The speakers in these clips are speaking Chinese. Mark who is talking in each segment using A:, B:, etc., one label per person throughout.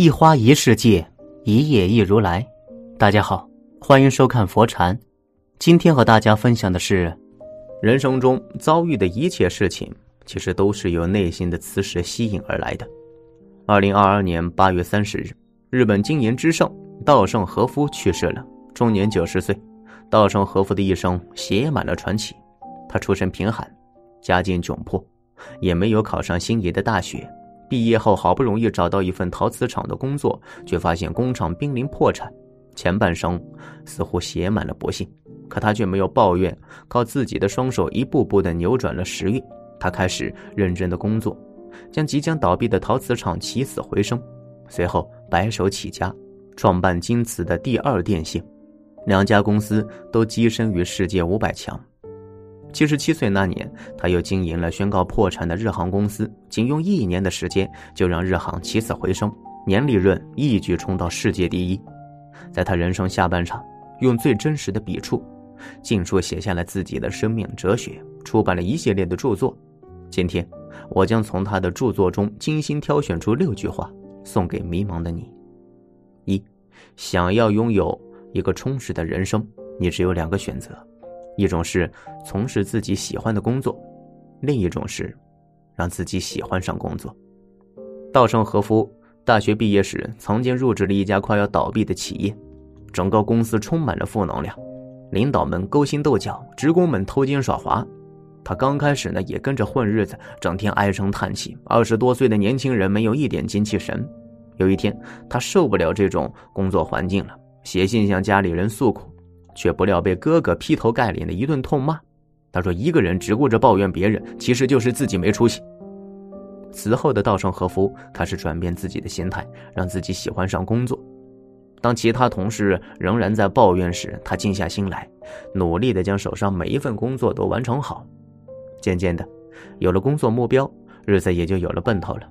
A: 一花一世界，一叶一如来。大家好，欢迎收看佛禅。今天和大家分享的是，人生中遭遇的一切事情，其实都是由内心的磁石吸引而来的。二零二二年八月三十日，日本经营之圣稻盛和夫去世了，终年九十岁。稻盛和夫的一生写满了传奇。他出身贫寒，家境窘迫，也没有考上心仪的大学。毕业后好不容易找到一份陶瓷厂的工作，却发现工厂濒临破产。前半生似乎写满了不幸，可他却没有抱怨，靠自己的双手一步步的扭转了时运。他开始认真的工作，将即将倒闭的陶瓷厂起死回生。随后白手起家，创办京瓷的第二电信，两家公司都跻身于世界五百强。七十七岁那年，他又经营了宣告破产的日航公司，仅用一年的时间就让日航起死回生，年利润一举冲到世界第一。在他人生下半场，用最真实的笔触，尽数写下了自己的生命哲学，出版了一系列的著作。今天，我将从他的著作中精心挑选出六句话，送给迷茫的你：一，想要拥有一个充实的人生，你只有两个选择。一种是从事自己喜欢的工作，另一种是让自己喜欢上工作。稻盛和夫大学毕业时曾经入职了一家快要倒闭的企业，整个公司充满了负能量，领导们勾心斗角，职工们偷奸耍滑。他刚开始呢也跟着混日子，整天唉声叹气。二十多岁的年轻人没有一点精气神。有一天，他受不了这种工作环境了，写信向家里人诉苦。却不料被哥哥劈头盖脸的一顿痛骂。他说：“一个人只顾着抱怨别人，其实就是自己没出息。”此后的稻盛和夫开始转变自己的心态，让自己喜欢上工作。当其他同事仍然在抱怨时，他静下心来，努力的将手上每一份工作都完成好。渐渐的，有了工作目标，日子也就有了奔头了。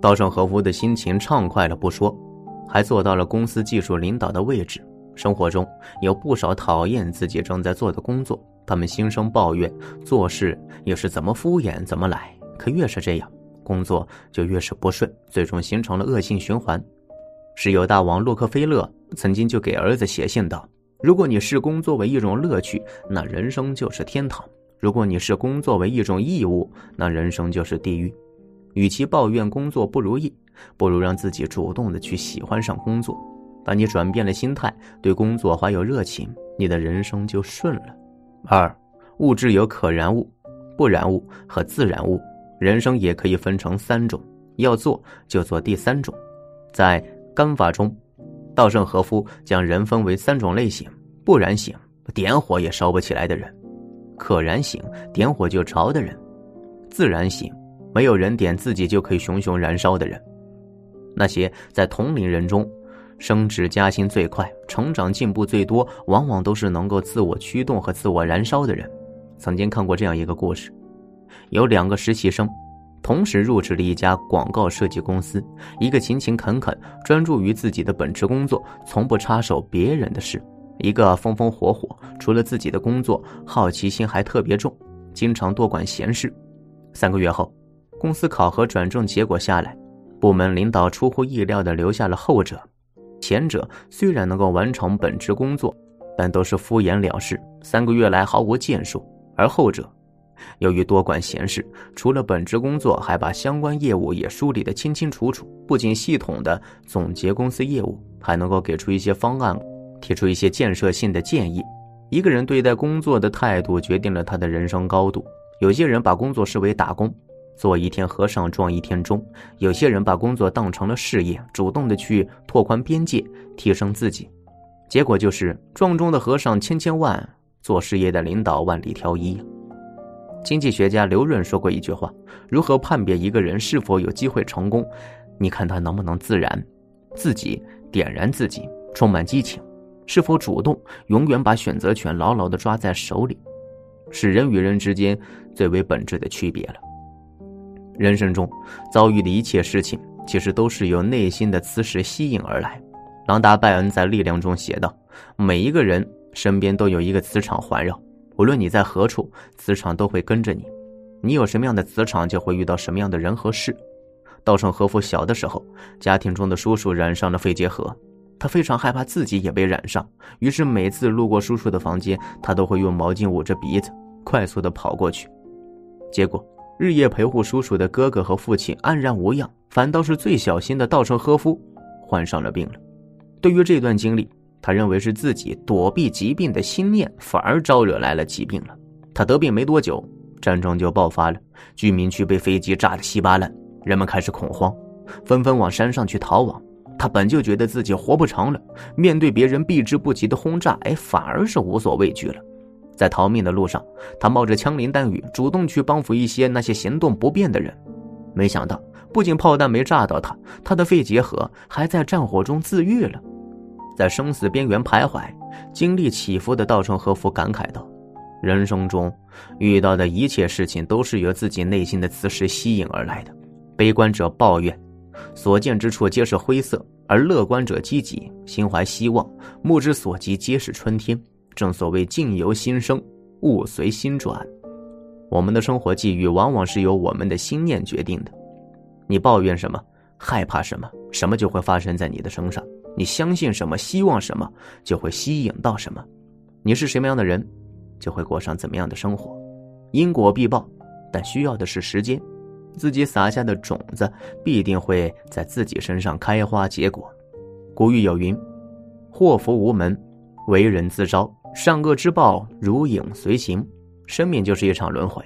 A: 稻盛和夫的心情畅快了不说，还做到了公司技术领导的位置。生活中有不少讨厌自己正在做的工作，他们心生抱怨，做事又是怎么敷衍怎么来。可越是这样，工作就越是不顺，最终形成了恶性循环。石油大王洛克菲勒曾经就给儿子写信道：“如果你视工作为一种乐趣，那人生就是天堂；如果你视工作为一种义务，那人生就是地狱。与其抱怨工作不如意，不如让自己主动的去喜欢上工作。”当你转变了心态，对工作怀有热情，你的人生就顺了。二，物质有可燃物、不燃物和自燃物，人生也可以分成三种，要做就做第三种。在干法中，稻盛和夫将人分为三种类型：不燃型，点火也烧不起来的人；可燃型，点火就着的人；自燃型，没有人点自己就可以熊熊燃烧的人。那些在同龄人中。升职加薪最快、成长进步最多，往往都是能够自我驱动和自我燃烧的人。曾经看过这样一个故事：有两个实习生，同时入职了一家广告设计公司。一个勤勤恳恳、专注于自己的本职工作，从不插手别人的事；一个风风火火，除了自己的工作，好奇心还特别重，经常多管闲事。三个月后，公司考核转正结果下来，部门领导出乎意料的留下了后者。前者虽然能够完成本职工作，但都是敷衍了事，三个月来毫无建树；而后者，由于多管闲事，除了本职工作，还把相关业务也梳理得清清楚楚。不仅系统的总结公司业务，还能够给出一些方案，提出一些建设性的建议。一个人对待工作的态度，决定了他的人生高度。有些人把工作视为打工。做一天和尚撞一天钟，有些人把工作当成了事业，主动的去拓宽边界，提升自己，结果就是撞钟的和尚千千万，做事业的领导万里挑一。经济学家刘润说过一句话：如何判别一个人是否有机会成功？你看他能不能自然，自己点燃自己，充满激情，是否主动，永远把选择权牢牢的抓在手里，是人与人之间最为本质的区别了。人生中遭遇的一切事情，其实都是由内心的磁石吸引而来。朗达·拜恩在《力量》中写道：“每一个人身边都有一个磁场环绕，无论你在何处，磁场都会跟着你。你有什么样的磁场，就会遇到什么样的人和事。稻盛和夫小的时候，家庭中的叔叔染上了肺结核，他非常害怕自己也被染上，于是每次路过叔叔的房间，他都会用毛巾捂着鼻子，快速的跑过去。结果，日夜陪护叔叔的哥哥和父亲安然无恙，反倒是最小心的稻盛和夫患上了病了。对于这段经历，他认为是自己躲避疾病的心念，反而招惹来了疾病了。他得病没多久，战争就爆发了，居民区被飞机炸得稀巴烂，人们开始恐慌，纷纷往山上去逃亡。他本就觉得自己活不长了，面对别人避之不及的轰炸，哎，反而是无所畏惧了。在逃命的路上，他冒着枪林弹雨，主动去帮扶一些那些行动不便的人。没想到，不仅炮弹没炸到他，他的肺结核还在战火中自愈了。在生死边缘徘徊、经历起伏的稻盛和夫感慨道：“人生中遇到的一切事情都是由自己内心的磁石吸引而来的。悲观者抱怨，所见之处皆是灰色；而乐观者积极，心怀希望，目之所及皆是春天。正所谓境由心生，物随心转。我们的生活际遇往往是由我们的心念决定的。你抱怨什么，害怕什么，什么就会发生在你的身上。”你相信什么，希望什么，就会吸引到什么。你是什么样的人，就会过上怎么样的生活。因果必报，但需要的是时间。自己撒下的种子，必定会在自己身上开花结果。古语有云：“祸福无门，为人自招；善恶之报，如影随形。”生命就是一场轮回，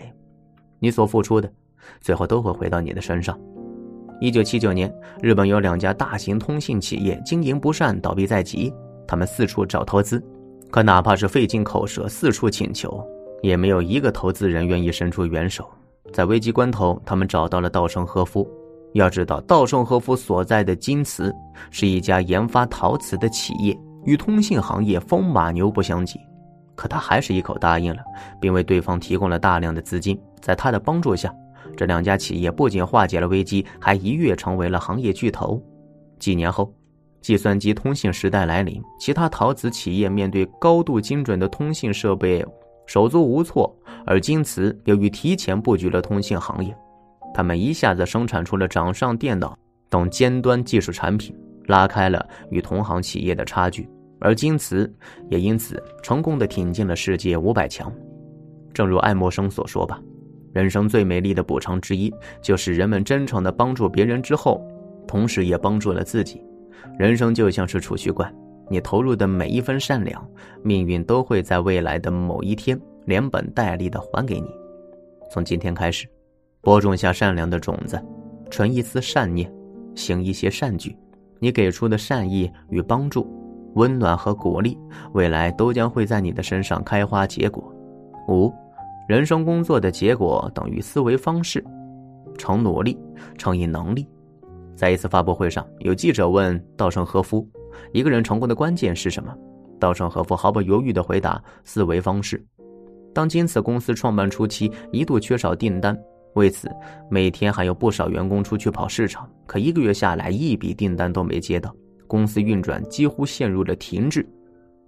A: 你所付出的，最后都会回到你的身上。一九七九年，日本有两家大型通信企业经营不善，倒闭在即。他们四处找投资，可哪怕是费尽口舌四处请求，也没有一个投资人愿意伸出援手。在危急关头，他们找到了稻盛和夫。要知道，稻盛和夫所在的京瓷是一家研发陶瓷的企业，与通信行业风马牛不相及。可他还是一口答应了，并为对方提供了大量的资金。在他的帮助下。这两家企业不仅化解了危机，还一跃成为了行业巨头。几年后，计算机通信时代来临，其他陶瓷企业面对高度精准的通信设备手足无措，而京瓷由于提前布局了通信行业，他们一下子生产出了掌上电脑等尖端技术产品，拉开了与同行企业的差距，而京瓷也因此成功的挺进了世界五百强。正如爱默生所说吧。人生最美丽的补偿之一，就是人们真诚的帮助别人之后，同时也帮助了自己。人生就像是储蓄罐，你投入的每一分善良，命运都会在未来的某一天连本带利的还给你。从今天开始，播种下善良的种子，存一丝善念，行一些善举，你给出的善意与帮助、温暖和鼓励，未来都将会在你的身上开花结果。五。人生工作的结果等于思维方式，成努力乘以能力。在一次发布会上，有记者问稻盛和夫：“一个人成功的关键是什么？”稻盛和夫毫不犹豫地回答：“思维方式。”当今此公司创办初期一度缺少订单，为此每天还有不少员工出去跑市场，可一个月下来一笔订单都没接到，公司运转几乎陷入了停滞。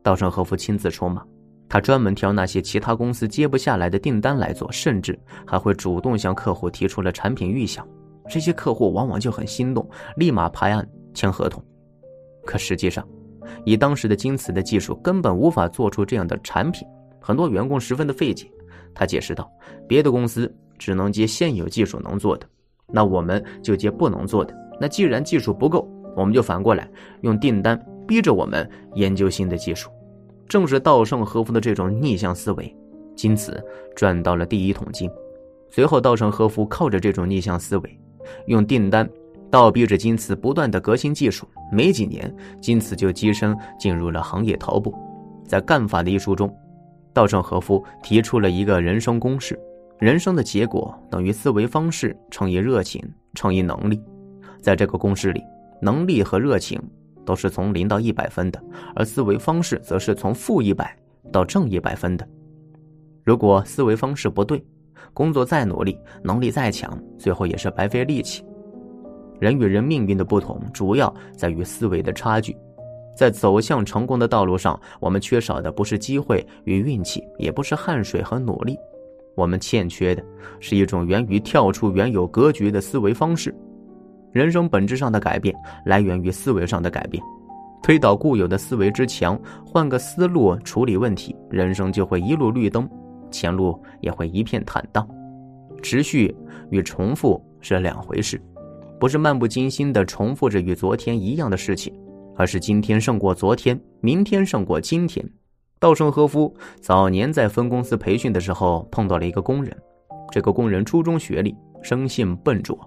A: 稻盛和夫亲自出马。他专门挑那些其他公司接不下来的订单来做，甚至还会主动向客户提出了产品预想。这些客户往往就很心动，立马排案签合同。可实际上，以当时的京瓷的技术，根本无法做出这样的产品。很多员工十分的费解。他解释道：“别的公司只能接现有技术能做的，那我们就接不能做的。那既然技术不够，我们就反过来用订单逼着我们研究新的技术。”正是稻盛和夫的这种逆向思维，因此赚到了第一桶金。随后，稻盛和夫靠着这种逆向思维，用订单倒逼着金瓷不断的革新技术。没几年，金瓷就跻身进入了行业头部。在《干法》的一书中，稻盛和夫提出了一个人生公式：人生的结果等于思维方式乘以热情乘以能力。在这个公式里，能力和热情。都是从零到一百分的，而思维方式则是从负一百到正一百分的。如果思维方式不对，工作再努力，能力再强，最后也是白费力气。人与人命运的不同，主要在于思维的差距。在走向成功的道路上，我们缺少的不是机会与运气，也不是汗水和努力，我们欠缺的是一种源于跳出原有格局的思维方式。人生本质上的改变来源于思维上的改变。推倒固有的思维之墙，换个思路处理问题，人生就会一路绿灯，前路也会一片坦荡。持续与重复是两回事，不是漫不经心的重复着与昨天一样的事情，而是今天胜过昨天，明天胜过今天。稻盛和夫早年在分公司培训的时候碰到了一个工人，这个工人初中学历，生性笨拙，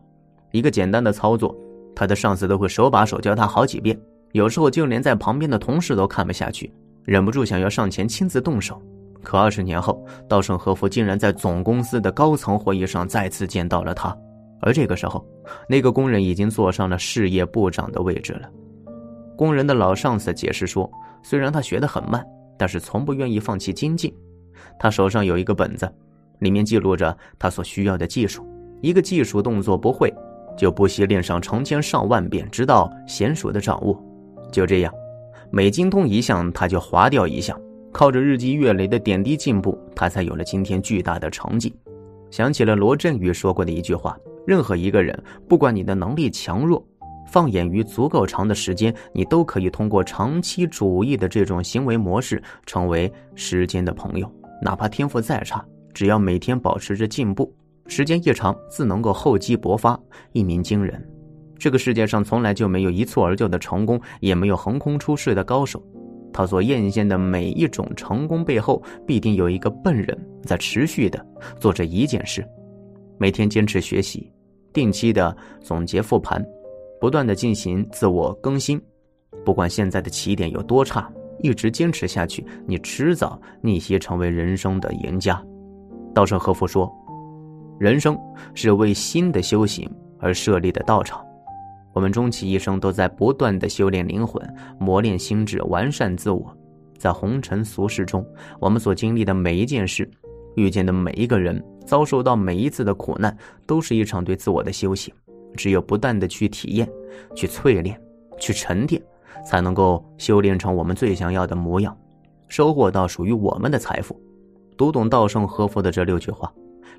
A: 一个简单的操作，他的上司都会手把手教他好几遍。有时候就连在旁边的同事都看不下去，忍不住想要上前亲自动手。可二十年后，稻盛和夫竟然在总公司的高层会议上再次见到了他，而这个时候，那个工人已经坐上了事业部长的位置了。工人的老上司解释说，虽然他学得很慢，但是从不愿意放弃精进。他手上有一个本子，里面记录着他所需要的技术。一个技术动作不会，就不惜练上成千上万遍，直到娴熟的掌握。就这样，每精通一项，他就划掉一项。靠着日积月累的点滴进步，他才有了今天巨大的成绩。想起了罗振宇说过的一句话：任何一个人，不管你的能力强弱，放眼于足够长的时间，你都可以通过长期主义的这种行为模式，成为时间的朋友。哪怕天赋再差，只要每天保持着进步，时间一长，自能够厚积薄发，一鸣惊人。这个世界上从来就没有一蹴而就的成功，也没有横空出世的高手。他所艳羡的每一种成功背后，必定有一个笨人在持续的做着一件事：每天坚持学习，定期的总结复盘，不断的进行自我更新。不管现在的起点有多差，一直坚持下去，你迟早逆袭成为人生的赢家。稻盛和夫说：“人生是为新的修行而设立的道场。”我们终其一生都在不断的修炼灵魂、磨练心智、完善自我。在红尘俗世中，我们所经历的每一件事、遇见的每一个人、遭受到每一次的苦难，都是一场对自我的修行。只有不断的去体验、去淬炼、去沉淀，才能够修炼成我们最想要的模样，收获到属于我们的财富。读懂稻盛和夫的这六句话，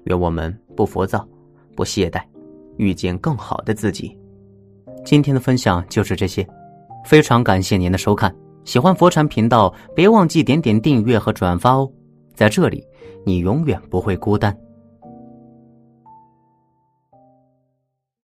A: 愿我们不浮躁、不懈怠，遇见更好的自己。今天的分享就是这些，非常感谢您的收看。喜欢佛禅频道，别忘记点点订阅和转发哦。在这里，你永远不会孤单。